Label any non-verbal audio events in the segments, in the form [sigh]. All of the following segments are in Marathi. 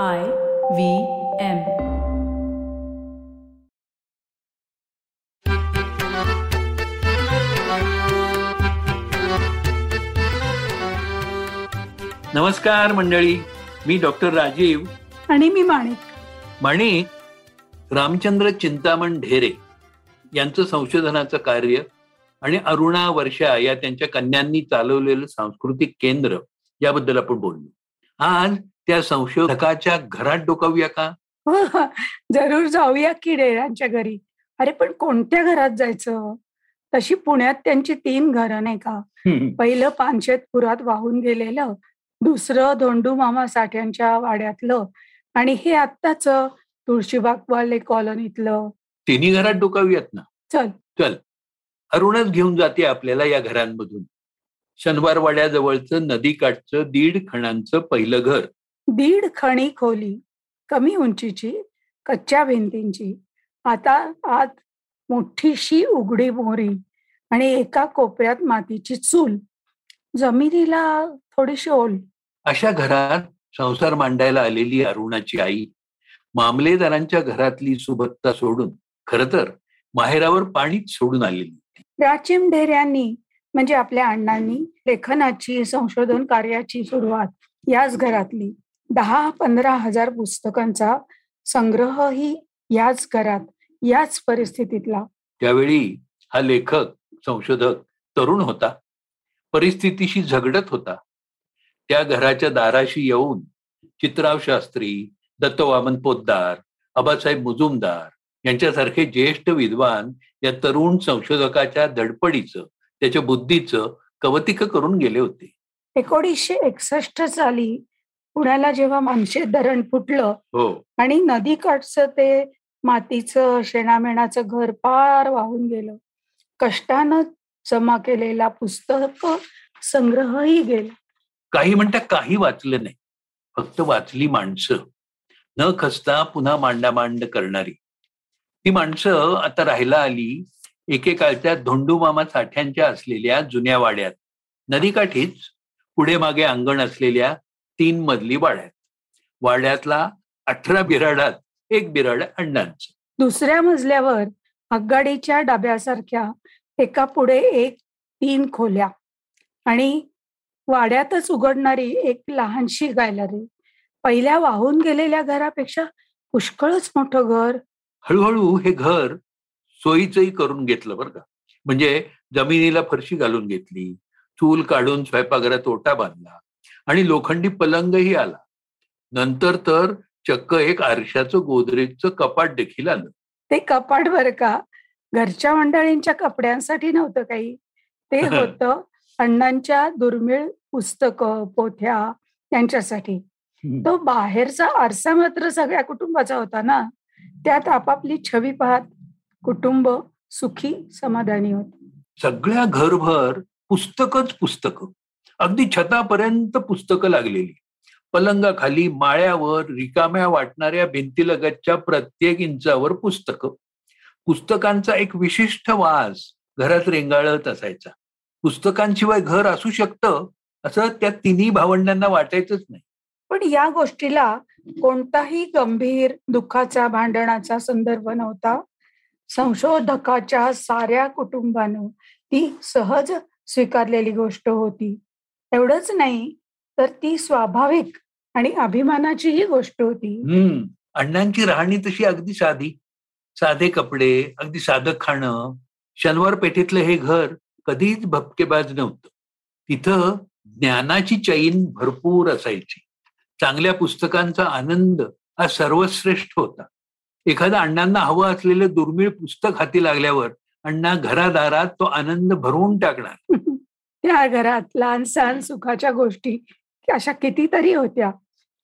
I V M. नमस्कार मंडळी मी डॉक्टर राजीव. आणि मी माणिक. माणिक रामचंद्र चिंतामण ढेरे यांचं संशोधनाचं कार्य आणि अरुणा वर्षा या त्यांच्या कन्यांनी चालवलेलं सांस्कृतिक केंद्र याबद्दल आपण बोललो. आज त्या संशोधकाच्या घरात डोकावूया का? [laughs] जरूर जाऊया की डेरांच्या घरी. अरे पण कोणत्या घरात जायचं? तशी पुण्यात त्यांची तीन घरं नाही का? पहिलं पानशेत पुरात वाहून गेलेलं दुसरं धोंडू मामा साठ्यांच्या वाड्यातलं आणि हे आत्ताच तुळशीबागवाले कॉलनीतलं. तिन्ही घरात डोकावूयात ना? चल. चल. अरुणच घेऊन जाते आपल्याला या घरांमधून. शनिवारवाड्याजवळचं नदीकाठचं दीड खणांचं पहिलं घर. दीड खणी खोली कमी उंचीची कच्च्या भिंतींची. आता आत मोठीशी उघडी मोरी आणि एका कोपऱ्यात मातीची चूल. जमिनीला थोडीशी ओल. अशा घरात संसार मांडायला आलेली अरुणाची आई मामलेदारांच्या घरातली सुबत्ता सोडून खर तर माहेरावर पाणीच सोडून आलेली प्राचीन ढेऱ्यांनी म्हणजे आपल्या अण्णांनी लेखनाची संशोधन कार्याची सुरुवात याच घरातली. दहा पंधरा हजार पुस्तकांचा संग्रहही याच घरात याच परिस्थितीतला. त्यावेळी हा लेखक संशोधक तरुण होता. परिस्थितीशी झगडत होता. त्या घराच्या दाराशी येऊन चित्राव शास्त्री दत्तवामन पोद्दार आबासाहेब मुजुमदार यांच्यासारखे ज्येष्ठ विद्वान या तरुण संशोधकाच्या धडपडीचं त्याच्या बुद्धीचं कवतिक करून गेले होते. एकोणीसशे एकसष्ट साली पुण्याला जेव्हा मानशेत धरण फुटलं हो. आणि नदीकाठचं ते मातीचं शेणामेणाचं घर पार वाहून गेलं. कष्टानं जमा केलेला पुस्तक संग्रहही गेला. काही म्हणता काही वाचलं नाही. फक्त वाचली माणसं. न खसता पुन्हा मांडामांड करणारी. ती माणसं आता राहायला आली एकेकाळच्या धोंडू मामा साठ्यांच्या असलेल्या जुन्या वाड्यात. नदीकाठीच पुढे मागे अंगण असलेल्या तीन मजली वाड्यात वाड्यातला अठरा बिराडात एक बिराड अण्णांचं. दुसऱ्या मजल्यावर आगगाडीच्या डब्यासारख्या एका पुढे एक तीन खोल्या आणि वाड्यातच उघडणारी एक लहानशी गॅलरी. पहिल्या वाहून गेलेल्या घरापेक्षा पुष्कळच मोठं घर. हळूहळू हे घर सोयीचंही करून घेतलं बरं का. म्हणजे जमिनीला फरशी घालून घेतली चूल काढून स्वयंपाकघरात ओटा बांधला आणि लोखंडी पलंगही आला. नंतर तर चक्क एक आरशाचं गोदरेजचं कपाट देखील आलं. ते कपाट बर का घरच्या मंडळींच्या कपड्यांसाठी नव्हतं काही. ते [laughs] होतं अण्णांच्या दुर्मिळ पुस्तकं पोथ्या त्यांच्यासाठी तो बाहेरचा आरसा मात्र सगळ्या कुटुंबाचा होता ना. त्यात आपापली छवी पाहत कुटुंब सुखी समाधानी होत. सगळ्या घरभर पुस्तकच पुस्तकं. अगदी छतापर्यंत पुस्तकं लागलेली. पलंगाखाली माळ्यावर रिकाम्या वाटणाऱ्या भिंतीलगतच्या प्रत्येक इंचावर पुस्तकं. पुस्तकांचा एक विशिष्ट वास घरात रेंगाळत असायचा. पुस्तकांशिवाय घर असू शकतं असं त्या तिन्ही भावंडांना वाटायचंच नाही. पण या गोष्टीला कोणताही गंभीर दुःखाचा भांडणाचा संदर्भ नव्हता. संशोधकाच्या साऱ्या कुटुंबानं ती सहज स्वीकारलेली गोष्ट होती. एवढंच नाही तर ती स्वाभाविक आणि अभिमानाची ही गोष्ट होती. अण्णांची राहणी तशी अगदी साधी. साधे कपडे अगदी साधं खाणं शनिवार पेठेतलं हे घर कधीच भपकेबाज नव्हतं. तिथं ज्ञानाची चैन भरपूर असायची. चांगल्या पुस्तकांचा आनंद हा सर्वश्रेष्ठ होता. एखादा अण्णांना हवं असलेलं दुर्मिळ पुस्तक हाती लागल्यावर अण्णा घरादारात तो आनंद भरवून टाकणार. त्या घरात लहान सहान सुखाच्या गोष्टी अशा कितीतरी होत्या.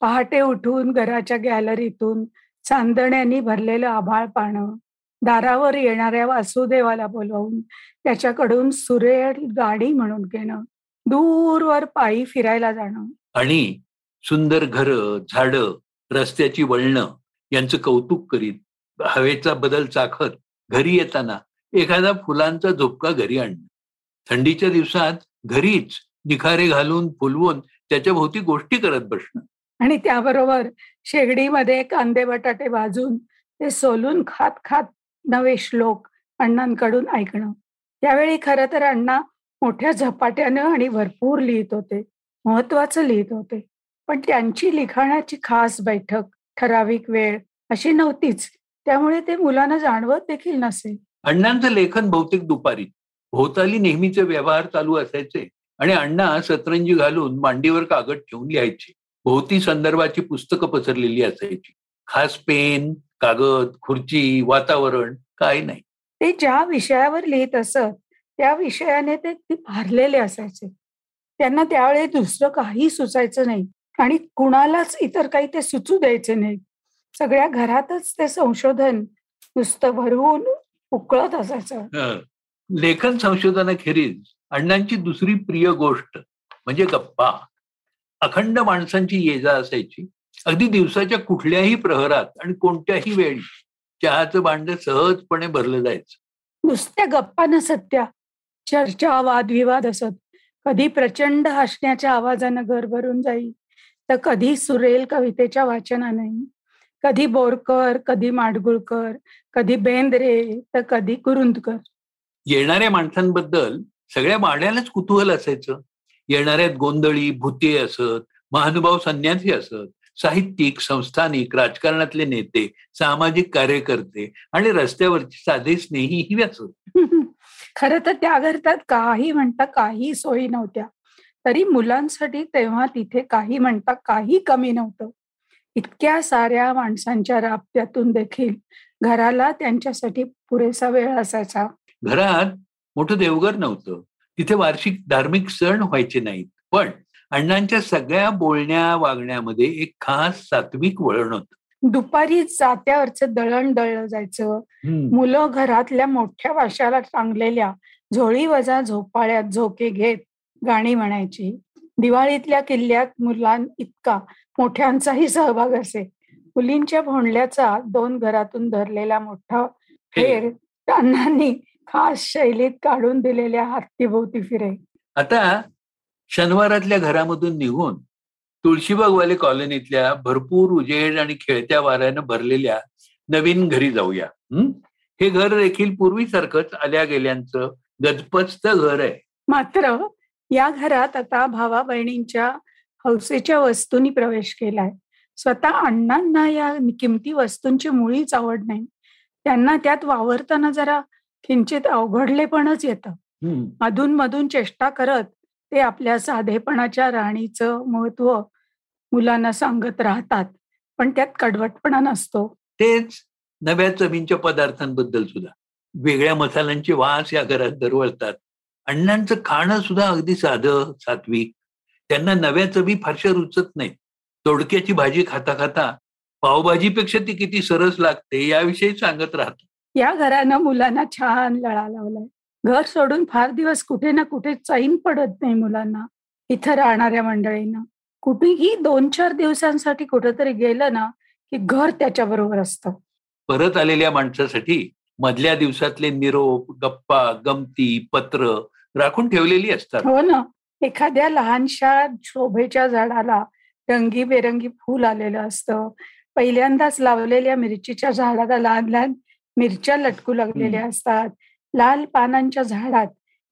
पहाटे उठून घराच्या गॅलरीतून चांदण्यानी भरलेलं आभाळ पाणं दारावर येणाऱ्या वासुदेवाला बोलवून त्याच्याकडून सुरेल गाडी म्हणून घेणं दूरवर पायी फिरायला जाणं. आणि सुंदर घर झाडं रस्त्याची वळणं यांचं कौतुक करीत हवेचा बदल चाखत घरी येताना एखादा फुलांचा झोपका घरी आणणं. थंडीच्या दिवसात घरीच निखारे घालून फुलवून त्याच्या भोवती गोष्टी करत बसणं. आणि त्याबरोबर शेगडीमध्ये कांदे बटाटे भाजून ते सोलून खात खात नवे श्लोक अण्णांकडून ऐकणं. त्यावेळी खरं तर अण्णा मोठ्या झपाट्यानं आणि भरपूर लिहित होते महत्वाचं लिहित होते. पण त्यांची लिखाणाची खास बैठक ठराविक वेळ अशी नव्हतीच. त्यामुळे ते मुलांना जाणवत देखील नसेल अण्णांचं लेखन बहुतेक दुपारी. भोवताली नेहमीचे व्यवहार चालू असायचे आणि अण्णा सतरंजी घालून मांडीवर कागद ठेवून लिहायचे. भोवती संदर्भाची पुस्तकं पसरलेली असायची. खास पेन कागद खुर्ची वातावरण काही नाही. ते ज्या विषयावर लिहित असत त्या विषयाने ते भारलेले असायचे. त्यांना त्यावेळी दुसरं काही सुचायचं नाही आणि कुणालाच इतर काही ते सुचू द्यायचे नाही. सगळ्या घरातच ते संशोधन नुसतं भरवून उकळत असायचं. लेखन संशोधनाखेरीज अण्णांची दुसरी प्रिय गोष्ट म्हणजे गप्पा. अखंड माणसांची ये जा असायची. अगदी दिवसाच्या कुठल्याही प्रहरात आणि कोणत्याही वेळी चहाचं भांड सहजपणे भरलं जायचं. नुसत्या गप्पा सत्या. चर्चा वादविवाद असत. कधी प्रचंड हसण्याच्या आवाजानं घर भरून जाई. तर कधी सुरेल कवितेच्या वाचनाने. कधी बोरकर कधी माडगुळकर कधी बेंद्रे तर कधी कुरुंदकर. येणाऱ्या माणसांबद्दल सगळ्या माड्यालाच कुतूहल असायचं. येणाऱ्यात गोंधळी भूते असत महानुभाव संन्यासी असत साहित्यिक संस्थानिक राजकारणातले नेते सामाजिक कार्यकर्ते आणि रस्त्यावरची साधे स्नेही असत. खर तर त्या घरतात काही म्हणता काही सोयी नव्हत्या. तरी मुलांसाठी तेव्हा तिथे काही म्हणता काही कमी नव्हतं. इतक्या साऱ्या माणसांच्या राबत्यातून देखील घराला त्यांच्यासाठी पुरेसा वेळ असायचा. घरात मोठं देवघर नव्हतं. तिथे वार्षिक धार्मिक सण व्हायचे नाहीत. पण अण्णांच्या सगळ्या बोलण्या वागण्यामध्ये एक खास सात्विक वळण होत. दुपारी जात्यावरचं दळण दळलं जायचं. मुलं घरातल्या मोठ्या वाशाला टांगलेल्या झोळी वजा झोपाळ्यात झोके घेत गाणी म्हणायची. दिवाळीतल्या किल्ल्यात मुलां इतका मोठ्यांचाही सहभाग असे. मुलींच्या भोंडल्याचा दोन घरातून धरलेला मोठा फेर अण्णांनी खास शैलीत काढून दिलेल्या हत्तीभोवती फिरे. आता शनिवारातल्या घरामधून निघून तुळशीबागवाले कॉलनीतल्या भरपूर उजेड आणि खेळत्या वाऱ्यानं भरलेल्या नवीन घरी जाऊया. हे? घर देखील पूर्वीसारखंच आल्या गेल्यांचं गजपचत घर आहे. मात्र या घरात आता भावा बहिणींच्या हौसेच्या वस्तूंनी प्रवेश केलाय. स्वतः अण्णांना या किमती वस्तूंची मुळीच आवड नाही. त्यांना त्यात वावरताना जरा किंचित अवघडलेपणच येतं. अधून मधून चेष्टा करत ते आपल्या साधेपणाच्या राणीचं महत्त्व मुलांना सांगत राहतात पण त्यात कडवटपणा नसतो. तेच नव्या चवींच्या पदार्थांबद्दल सुद्धा. वेगळ्या मसाल्यांचे वास या घरात दरवळतात. अण्णांचं खाणं सुद्धा अगदी साधं सात्विक. त्यांना नव्या चवी फारशा रुचत नाही तोडक्याची भाजी खाता खाता पावभाजीपेक्षा ती किती सरस लागते याविषयी सांगत राहत. या घरानं मुलांना छान लळा लावलाय. घर सोडून फार दिवस कुठे ना कुठे चैन पडत नाही मुलांना इथं राहणाऱ्या मंडळींना. कुठेही दोन चार दिवसांसाठी कुठेतरी गेलं ना की घर त्याच्या बरोबर असतं. परत आलेल्या माणसासाठी मधल्या दिवसातले निरोप गप्पा गमती पत्र राखून ठेवलेली असतात. हो ना. एखाद्या लहानशा शोभेच्या झाडाला रंगीबेरंगी फूल आलेलं असतं. पहिल्यांदाच लावलेल्या मिरचीच्या झाडाला लहान लहान मिरच्या लटकू लागलेल्या असतात. लाल पानांच्या झाडात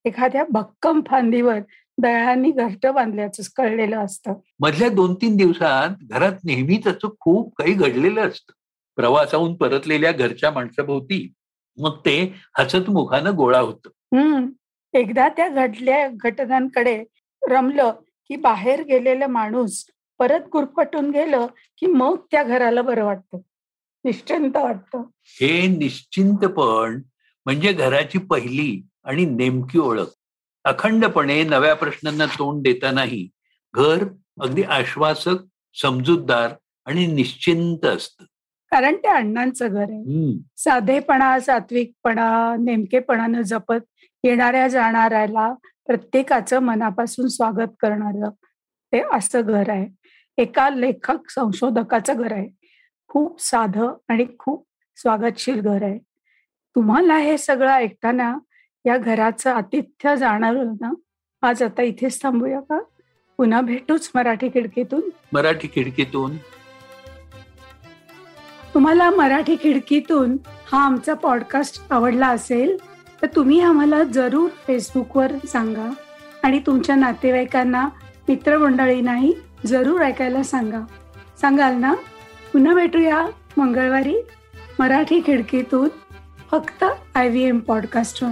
एखाद्या भक्कम फांदीवर दळांनी घरट बांधल्याचं कळलेलं असतं. मधल्या दोन तीन दिवसात घरात नेहमीच असं खूप काही घडलेलं असतं. प्रवासाहून परतलेल्या घरच्या माणसाभोवती मग ते हसत मुखानं गोळा होत. हम्म. एकदा त्या घडल्या घटनांकडे रमलं की बाहेर गेलेलं माणूस परत गुरफटून गेलं की मग त्या घराला बरं वाटतं. निश्चिंत वाटतं. हे निश्चिंतपण म्हणजे घराची पहिली आणि नेमकी ओळख. अखंडपणे नव्या प्रश्नांना तोंड देतानाही घर अगदी आश्वासक समजूतदार आणि निश्चिंत असत. कारण ते अण्णांचं घर आहे. साधेपणा सात्विकपणा नेमकेपणानं जपत येणाऱ्या जाणाऱ्याला प्रत्येकाचं मनापासून स्वागत करणार ते असं घर आहे. एका लेखक संशोधकाचं घर आहे. खूप साधं आणि खूप स्वागतशील घर आहे. तुम्हाला हे सगळं ऐकताना या घराचं आतिथ्य जाणवलं ना? आज आता इथेच थांबूया का? पुन्हा भेटूच मराठी खिडकीतून. मराठी खिडकीतून. तुम्हाला मराठी खिडकीतून हा आमचा पॉडकास्ट आवडला असेल तर तुम्ही आम्हाला जरूर फेसबुकवर सांगा आणि तुमच्या नातेवाईकांना मित्रमंडळींनाही जरूर ऐकायला सांगा. सांगाल ना? पुन्हा भेटूया मंगळवारी मराठी खिडकीतून फक्त आय व्ही एम पॉडकास्टवर